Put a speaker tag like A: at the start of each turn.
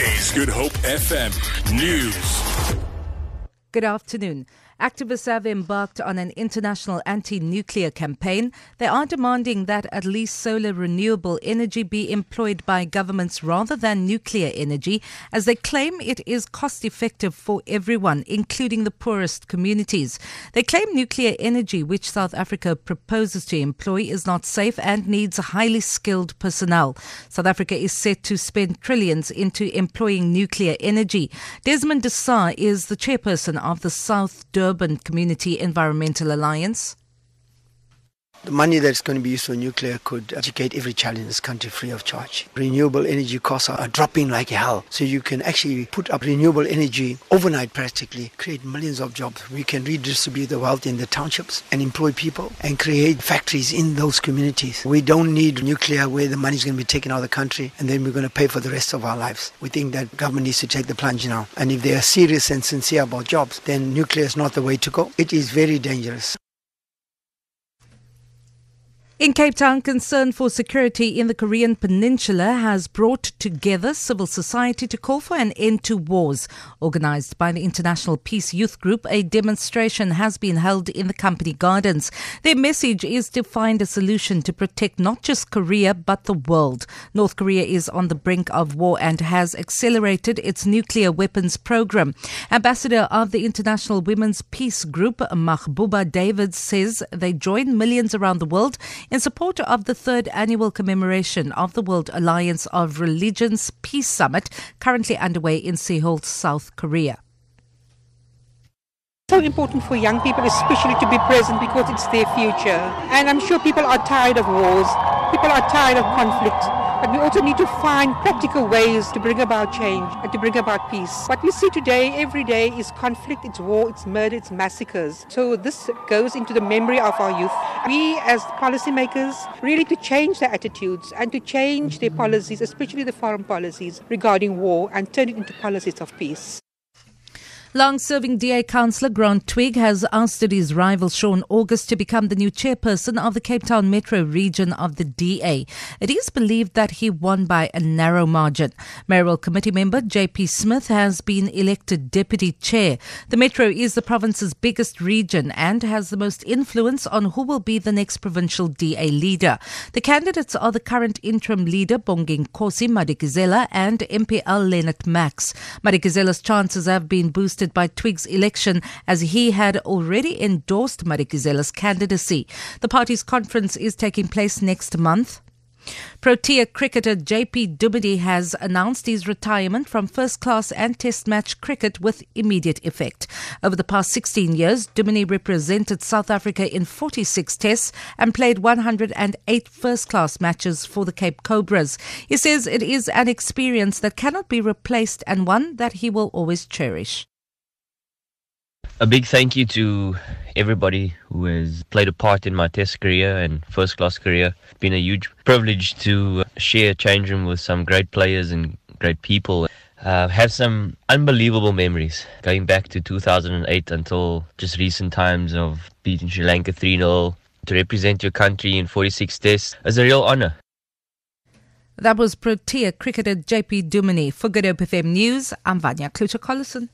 A: Is Good Hope FM News.
B: Good afternoon. Activists have embarked on an international anti nuclear campaign. They are demanding that at least solar renewable energy be employed by governments rather than nuclear energy, as they claim it is cost effective for everyone, including the poorest communities. They claim nuclear energy, which South Africa proposes to employ, is not safe and needs highly skilled personnel. South Africa is set to spend trillions into employing nuclear energy. Desmond D'Sa is the chairperson of the South Durban Community Environmental Alliance?
C: The money that's going to be used for nuclear could educate every child in this country free of charge. Renewable energy costs are dropping like hell. So you can actually put up renewable energy overnight practically, create millions of jobs. We can redistribute the wealth in the townships and employ people and create factories in those communities. We don't need nuclear where the money is going to be taken out of the country and then we're going to pay for the rest of our lives. We think that government needs to take the plunge now. And if they are serious and sincere about jobs, then nuclear is not the way to go. It is very dangerous.
B: In Cape Town, concern for security in the Korean Peninsula has brought together civil society to call for an end to wars. Organized by the International Peace Youth Group, a demonstration has been held in the company gardens. Their message is to find a solution to protect not just Korea but the world. North Korea is on the brink of war and has accelerated its nuclear weapons program. Ambassador of the International Women's Peace Group, Mahbuba David, says they join millions around the world in support of the third annual commemoration of the World Alliance of Religions Peace Summit, currently underway in Seoul, South Korea.
D: So important for young people, especially to be present because it's their future. And I'm sure people are tired of wars, people are tired of conflict. But we also need to find practical ways to bring about change and to bring about peace. What we see today, every day, is conflict, it's war, it's murder, it's massacres. So this goes into the memory of our youth. We, as policymakers, really to change their attitudes and to change their policies, especially the foreign policies regarding war, and turn it into policies of peace.
B: Long serving DA councillor Grant Twigg has ousted his rival Sean August to become the new chairperson of the Cape Town Metro region of the DA. It is believed that he won by a narrow margin. Mayoral Committee member JP Smith has been elected deputy chair. The Metro is the province's biggest region and has the most influence on who will be the next provincial DA leader. The candidates are the current interim leader Bonginkosi Madikizela and MPL Lennit Max. Madikizela's chances have been boosted by Twigg's election as he had already endorsed Madikizela's candidacy. The party's conference is taking place next month. Protea cricketer JP Duminy has announced his retirement from first class and test match cricket with immediate effect. Over the past 16 years, Duminy represented South Africa in 46 tests and played 108 first class matches for the Cape Cobras. He says it is an experience that cannot be replaced and one that he will always cherish.
E: A big thank you to everybody who has played a part in my test career and first class career. It's been a huge privilege to share a change room with some great players and great people. Uh, have some unbelievable memories going back to 2008 until just recent times of beating Sri Lanka 3 0 to represent your country in 46 tests is a real honor.
B: That was Protea cricketer JP Duminy. For Good Hope FM News, I'm Vanya Kluter-Collison.